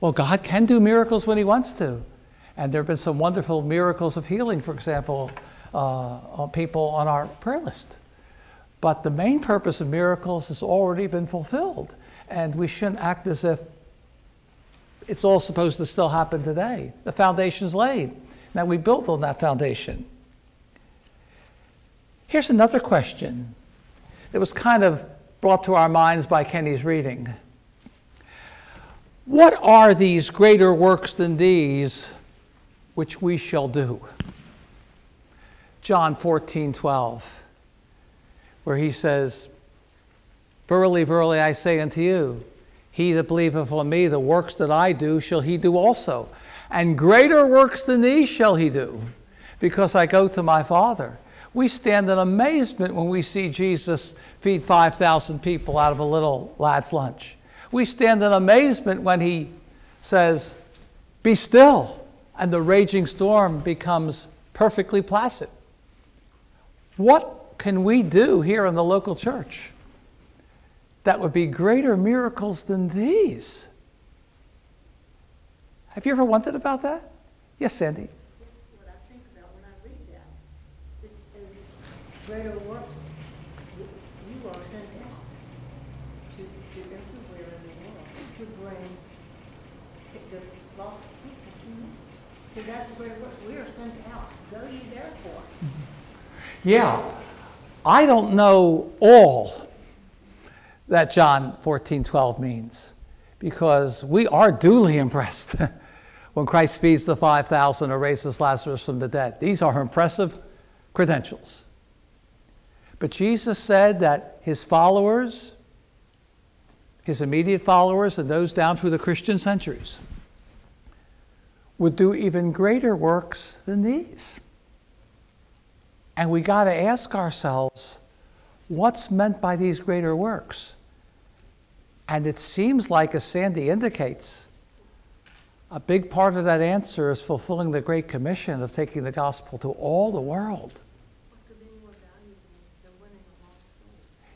Speaker 2: Well god can do miracles when he wants to. And there have been some wonderful miracles of healing for example uh, on people on our prayer list. But the main purpose of miracles has already been fulfilled and we shouldn't act as if it's all supposed to still happen today. The foundation's laid. Now we built on that foundation. Here's another question that was kind of brought to our minds by Kenny's reading. What are these greater works than these which we shall do? John 14, 12, where he says, Verily, verily, I say unto you, He that believeth on me, the works that I do, shall he do also. And greater works than these shall he do, because I go to my Father. We stand in amazement when we see Jesus feed 5,000 people out of a little lad's lunch. We stand in amazement when he says, Be still, and the raging storm becomes perfectly placid. What can we do here in the local church that would be greater miracles than these? Have you ever wondered about that? Yes, Sandy.
Speaker 4: What I think about when I read that. Greater works, you you are sent out to, to everywhere in the world to bring the lost people to me. So that's greater works. We are sent out. Go ye therefore. Mm-hmm.
Speaker 2: Yeah, I don't know all that John 14, 12 means because we are duly impressed when Christ feeds the 5,000 or raises Lazarus from the dead. These are impressive credentials. But Jesus said that his followers, his immediate followers, and those down through the Christian centuries would do even greater works than these. And we got to ask ourselves what's meant by these greater works? And it seems like, as Sandy indicates, a big part of that answer is fulfilling the Great Commission of taking the gospel to all the world.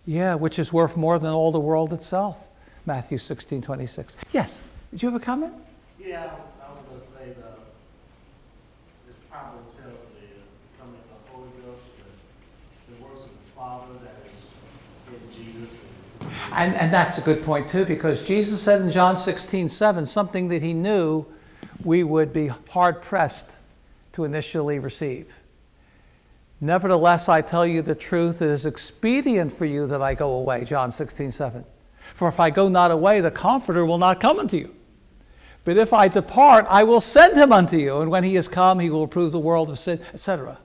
Speaker 2: Yeah, which is worth more than all the world itself. Matthew 16, 26. Yes, did you have a comment?
Speaker 10: Yeah, I was, I was gonna say the, this probably tells the, the coming of the Holy Ghost, the, the works of the Father that is in Jesus.
Speaker 2: And, and that's a good point, too, because Jesus said in John 16, 7, something that he knew we would be hard pressed to initially receive. Nevertheless, I tell you the truth, it is expedient for you that I go away, John 16, 7. For if I go not away, the Comforter will not come unto you. But if I depart, I will send him unto you, and when he is come, he will reprove the world of sin, etc.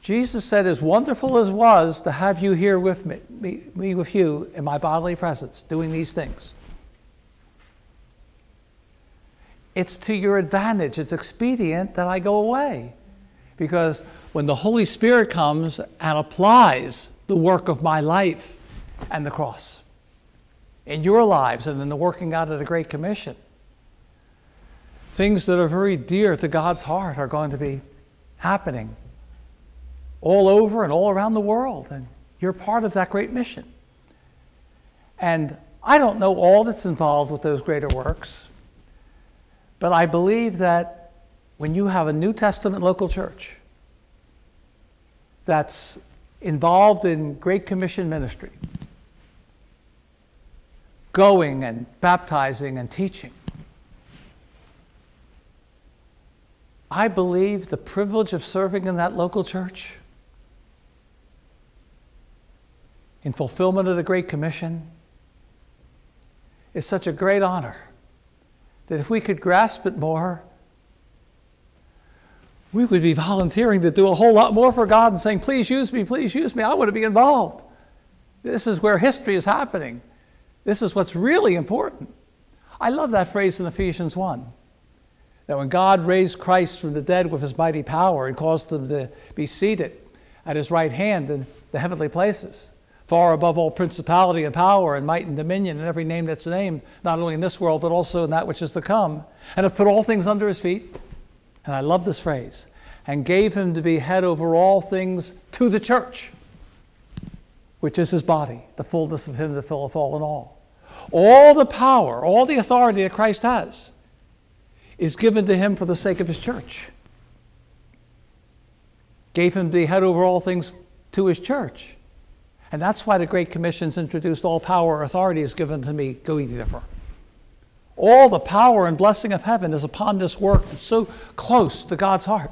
Speaker 2: Jesus said, as wonderful as was to have you here with me, me, me with you in my bodily presence, doing these things. It's to your advantage, it's expedient that I go away. Because when the Holy Spirit comes and applies the work of my life and the cross in your lives and in the working out of the Great Commission, things that are very dear to God's heart are going to be happening all over and all around the world. And you're part of that great mission. And I don't know all that's involved with those greater works, but I believe that when you have a New Testament local church that's involved in Great Commission ministry, going and baptizing and teaching, I believe the privilege of serving in that local church in fulfillment of the Great Commission is such a great honor that if we could grasp it more, we would be volunteering to do a whole lot more for God and saying, Please use me, please use me. I want to be involved. This is where history is happening. This is what's really important. I love that phrase in Ephesians 1 that when God raised Christ from the dead with his mighty power and caused him to be seated at his right hand in the heavenly places, far above all principality and power and might and dominion and every name that's named, not only in this world, but also in that which is to come, and have put all things under his feet. And I love this phrase and gave him to be head over all things to the church, which is his body, the fullness of him that filleth all in all. All the power, all the authority that Christ has is given to him for the sake of his church. Gave him to be head over all things to his church and that's why the Great Commission's introduced all power, authority is given to me, go ye therefore. All the power and blessing of heaven is upon this work that's so close to God's heart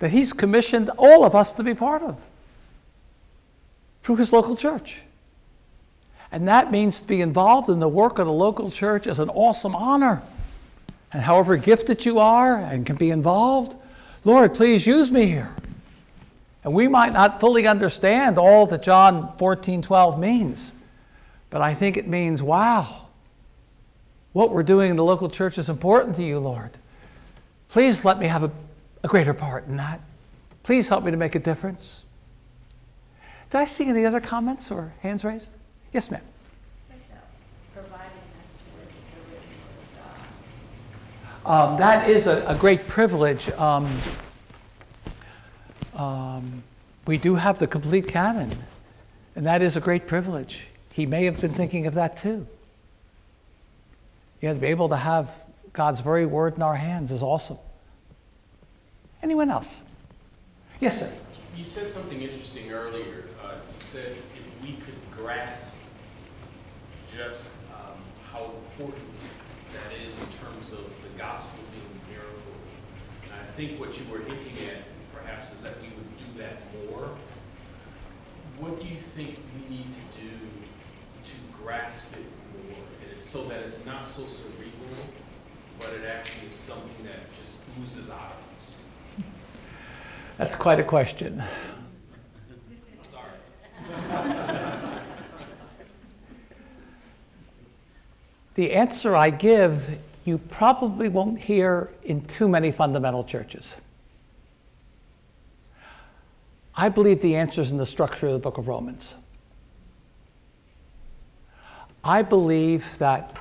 Speaker 2: that He's commissioned all of us to be part of through His local church. And that means to be involved in the work of the local church is an awesome honor. And however gifted you are and can be involved, Lord, please use me here. And we might not fully understand all that John 14 12 means, But I think it means, wow, what we're doing in the local church is important to you, Lord. Please let me have a, a greater part in that. Please help me to make a difference. Did I see any other comments or hands raised? Yes, ma'am. Um, that is a, a great privilege. Um, um, we do have the complete canon, and that is a great privilege. He may have been thinking of that too. You Yeah, to be able to have God's very word in our hands is awesome. Anyone else? Yes, sir.
Speaker 5: You said something interesting earlier. Uh, you said if we could grasp just um, how important that is in terms of the gospel being a miracle. And I think what you were hinting at perhaps is that we would do that more. What do you think we need to do to grasp it more? So that it's not so cerebral, but it actually is something that just oozes out of us.
Speaker 2: That's quite a question.
Speaker 5: Sorry.
Speaker 2: The answer I give, you probably won't hear in too many fundamental churches. I believe the answer is in the structure of the book of Romans. I believe that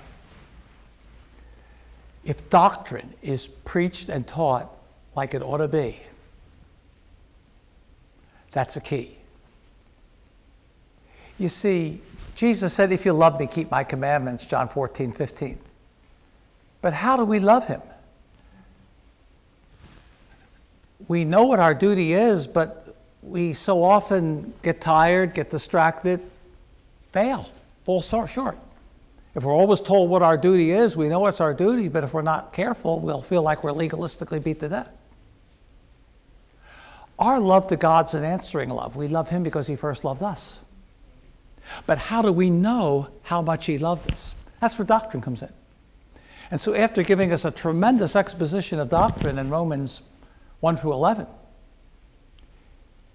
Speaker 2: if doctrine is preached and taught like it ought to be, that's a key. You see, Jesus said, If you love me, keep my commandments, John 14, 15. But how do we love him? We know what our duty is, but we so often get tired, get distracted, fail, fall short. If we're always told what our duty is, we know it's our duty, but if we're not careful, we'll feel like we're legalistically beat to death. Our love to God's an answering love. We love Him because He first loved us. But how do we know how much He loved us? That's where doctrine comes in. And so, after giving us a tremendous exposition of doctrine in Romans 1 through 11,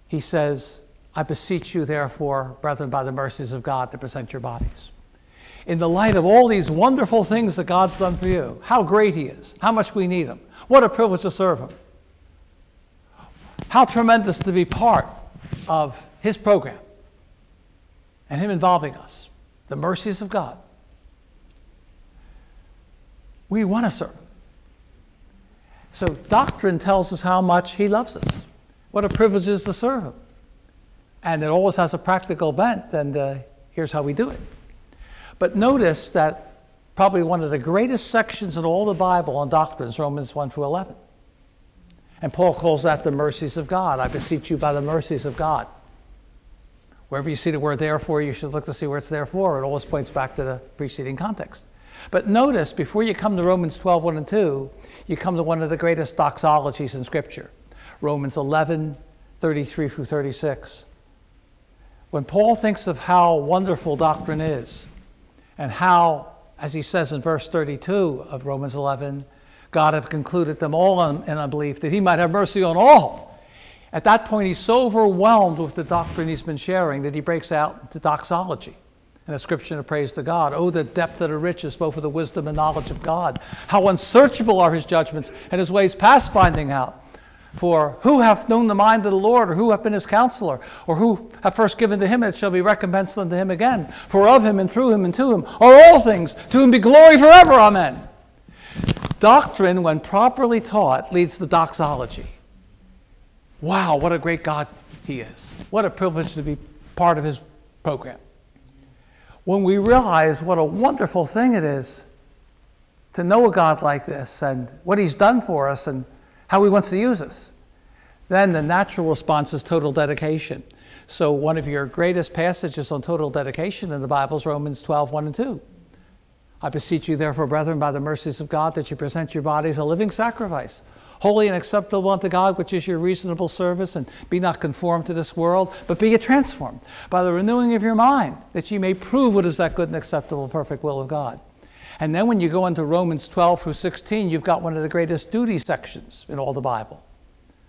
Speaker 2: he says, I beseech you, therefore, brethren, by the mercies of God, to present your bodies. In the light of all these wonderful things that God's done for you, how great He is, how much we need Him, what a privilege to serve Him, how tremendous to be part of His program and Him involving us, the mercies of God. We want to serve. Him. So, doctrine tells us how much He loves us. What a privilege to serve Him. And it always has a practical bent, and uh, here's how we do it. But notice that probably one of the greatest sections in all the Bible on doctrines, Romans 1 through 11. And Paul calls that the mercies of God. I beseech you by the mercies of God. Wherever you see the word therefore, you should look to see where it's there for. It always points back to the preceding context. But notice, before you come to Romans 12, 1 and 2, you come to one of the greatest doxologies in Scripture Romans 11, 33 through 36. When Paul thinks of how wonderful doctrine is, and how, as he says in verse 32 of Romans 11, God have concluded them all in, unbelief, that he might have mercy on all. At that point, he's so overwhelmed with the doctrine he's been sharing that he breaks out into doxology, an ascription of praise to God. Oh, the depth of the riches, both of the wisdom and knowledge of God. How unsearchable are his judgments and his ways past finding out. For who hath known the mind of the Lord, or who hath been his counselor, or who hath first given to him, it shall be recompensed unto him again? For of him, and through him, and to him are all things, to whom be glory forever. Amen. Doctrine, when properly taught, leads to doxology. Wow, what a great God he is. What a privilege to be part of his program. When we realize what a wonderful thing it is to know a God like this and what he's done for us and how he wants to use us, then the natural response is total dedication. So, one of your greatest passages on total dedication in the Bible is Romans 12, 1 and 2. I beseech you, therefore, brethren, by the mercies of God, that you present your bodies a living sacrifice, holy and acceptable unto God, which is your reasonable service, and be not conformed to this world, but be ye transformed by the renewing of your mind, that ye may prove what is that good and acceptable, perfect will of God. And then when you go into Romans 12 through 16, you've got one of the greatest duty sections in all the Bible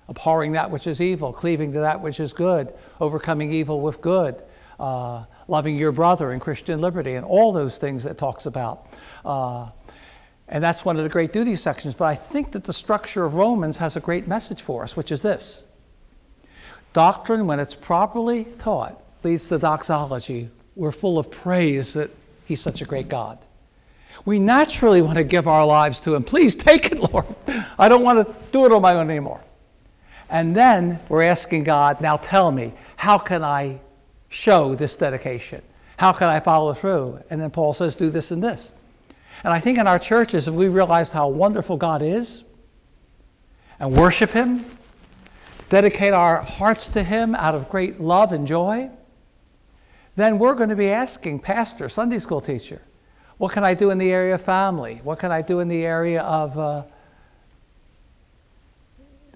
Speaker 2: abhorring that which is evil, cleaving to that which is good, overcoming evil with good, uh, loving your brother and Christian liberty, and all those things that talks about. Uh, and that's one of the great duty sections. But I think that the structure of Romans has a great message for us, which is this Doctrine, when it's properly taught, leads to doxology. We're full of praise that He's such a great God. We naturally want to give our lives to Him. Please take it, Lord. I don't want to do it on my own anymore. And then we're asking God, now tell me, how can I show this dedication? How can I follow through? And then Paul says, do this and this. And I think in our churches, if we realized how wonderful God is and worship Him, dedicate our hearts to Him out of great love and joy, then we're going to be asking, Pastor, Sunday school teacher, what can I do in the area of family? What can I do in the area of uh,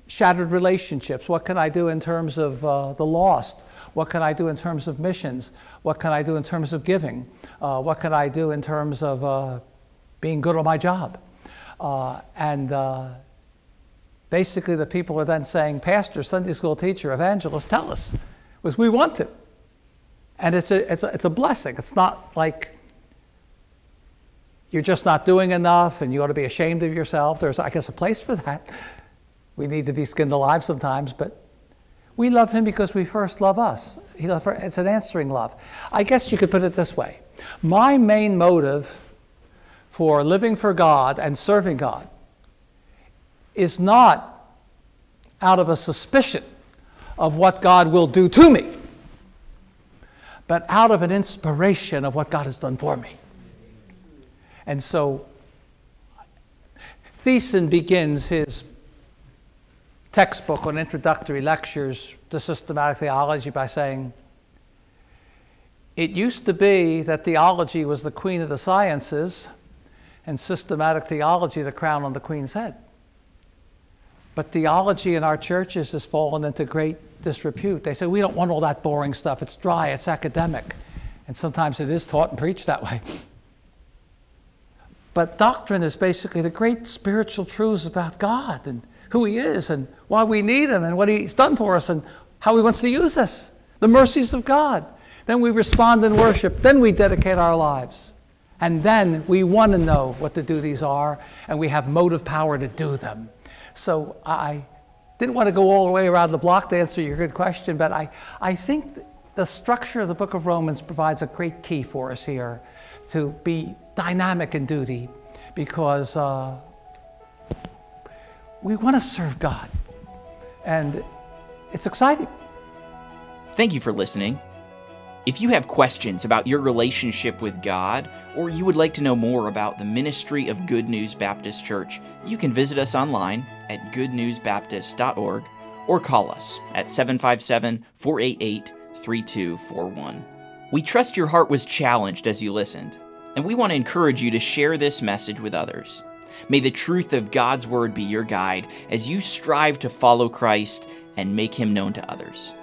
Speaker 2: shattered relationships? What can I do in terms of uh, the lost? What can I do in terms of missions? What can I do in terms of giving? Uh, what can I do in terms of uh, being good on my job? Uh, and uh, basically, the people are then saying, Pastor, Sunday school teacher, evangelist, tell us, because we want it. And it's a, it's, a, it's a blessing. It's not like you're just not doing enough and you ought to be ashamed of yourself. There's, I guess, a place for that. We need to be skinned alive sometimes, but we love him because we first love us. It's an answering love. I guess you could put it this way My main motive for living for God and serving God is not out of a suspicion of what God will do to me, but out of an inspiration of what God has done for me. And so Thiessen begins his textbook on introductory lectures to systematic theology by saying, It used to be that theology was the queen of the sciences and systematic theology the crown on the queen's head. But theology in our churches has fallen into great disrepute. They say, We don't want all that boring stuff. It's dry, it's academic. And sometimes it is taught and preached that way. But doctrine is basically the great spiritual truths about God and who He is and why we need Him and what He's done for us and how He wants to use us, the mercies of God. Then we respond in worship. Then we dedicate our lives. And then we want to know what the duties are and we have motive power to do them. So I didn't want to go all the way around the block to answer your good question, but I, I think the structure of the book of Romans provides a great key for us here to be dynamic in duty because uh, we want to serve God. And it's exciting.
Speaker 1: Thank you for listening. If you have questions about your relationship with God, or you would like to know more about the ministry of Good News Baptist Church, you can visit us online at goodnewsbaptist.org or call us at 757 488 3241. We trust your heart was challenged as you listened, and we want to encourage you to share this message with others. May the truth of God's Word be your guide as you strive to follow Christ and make Him known to others.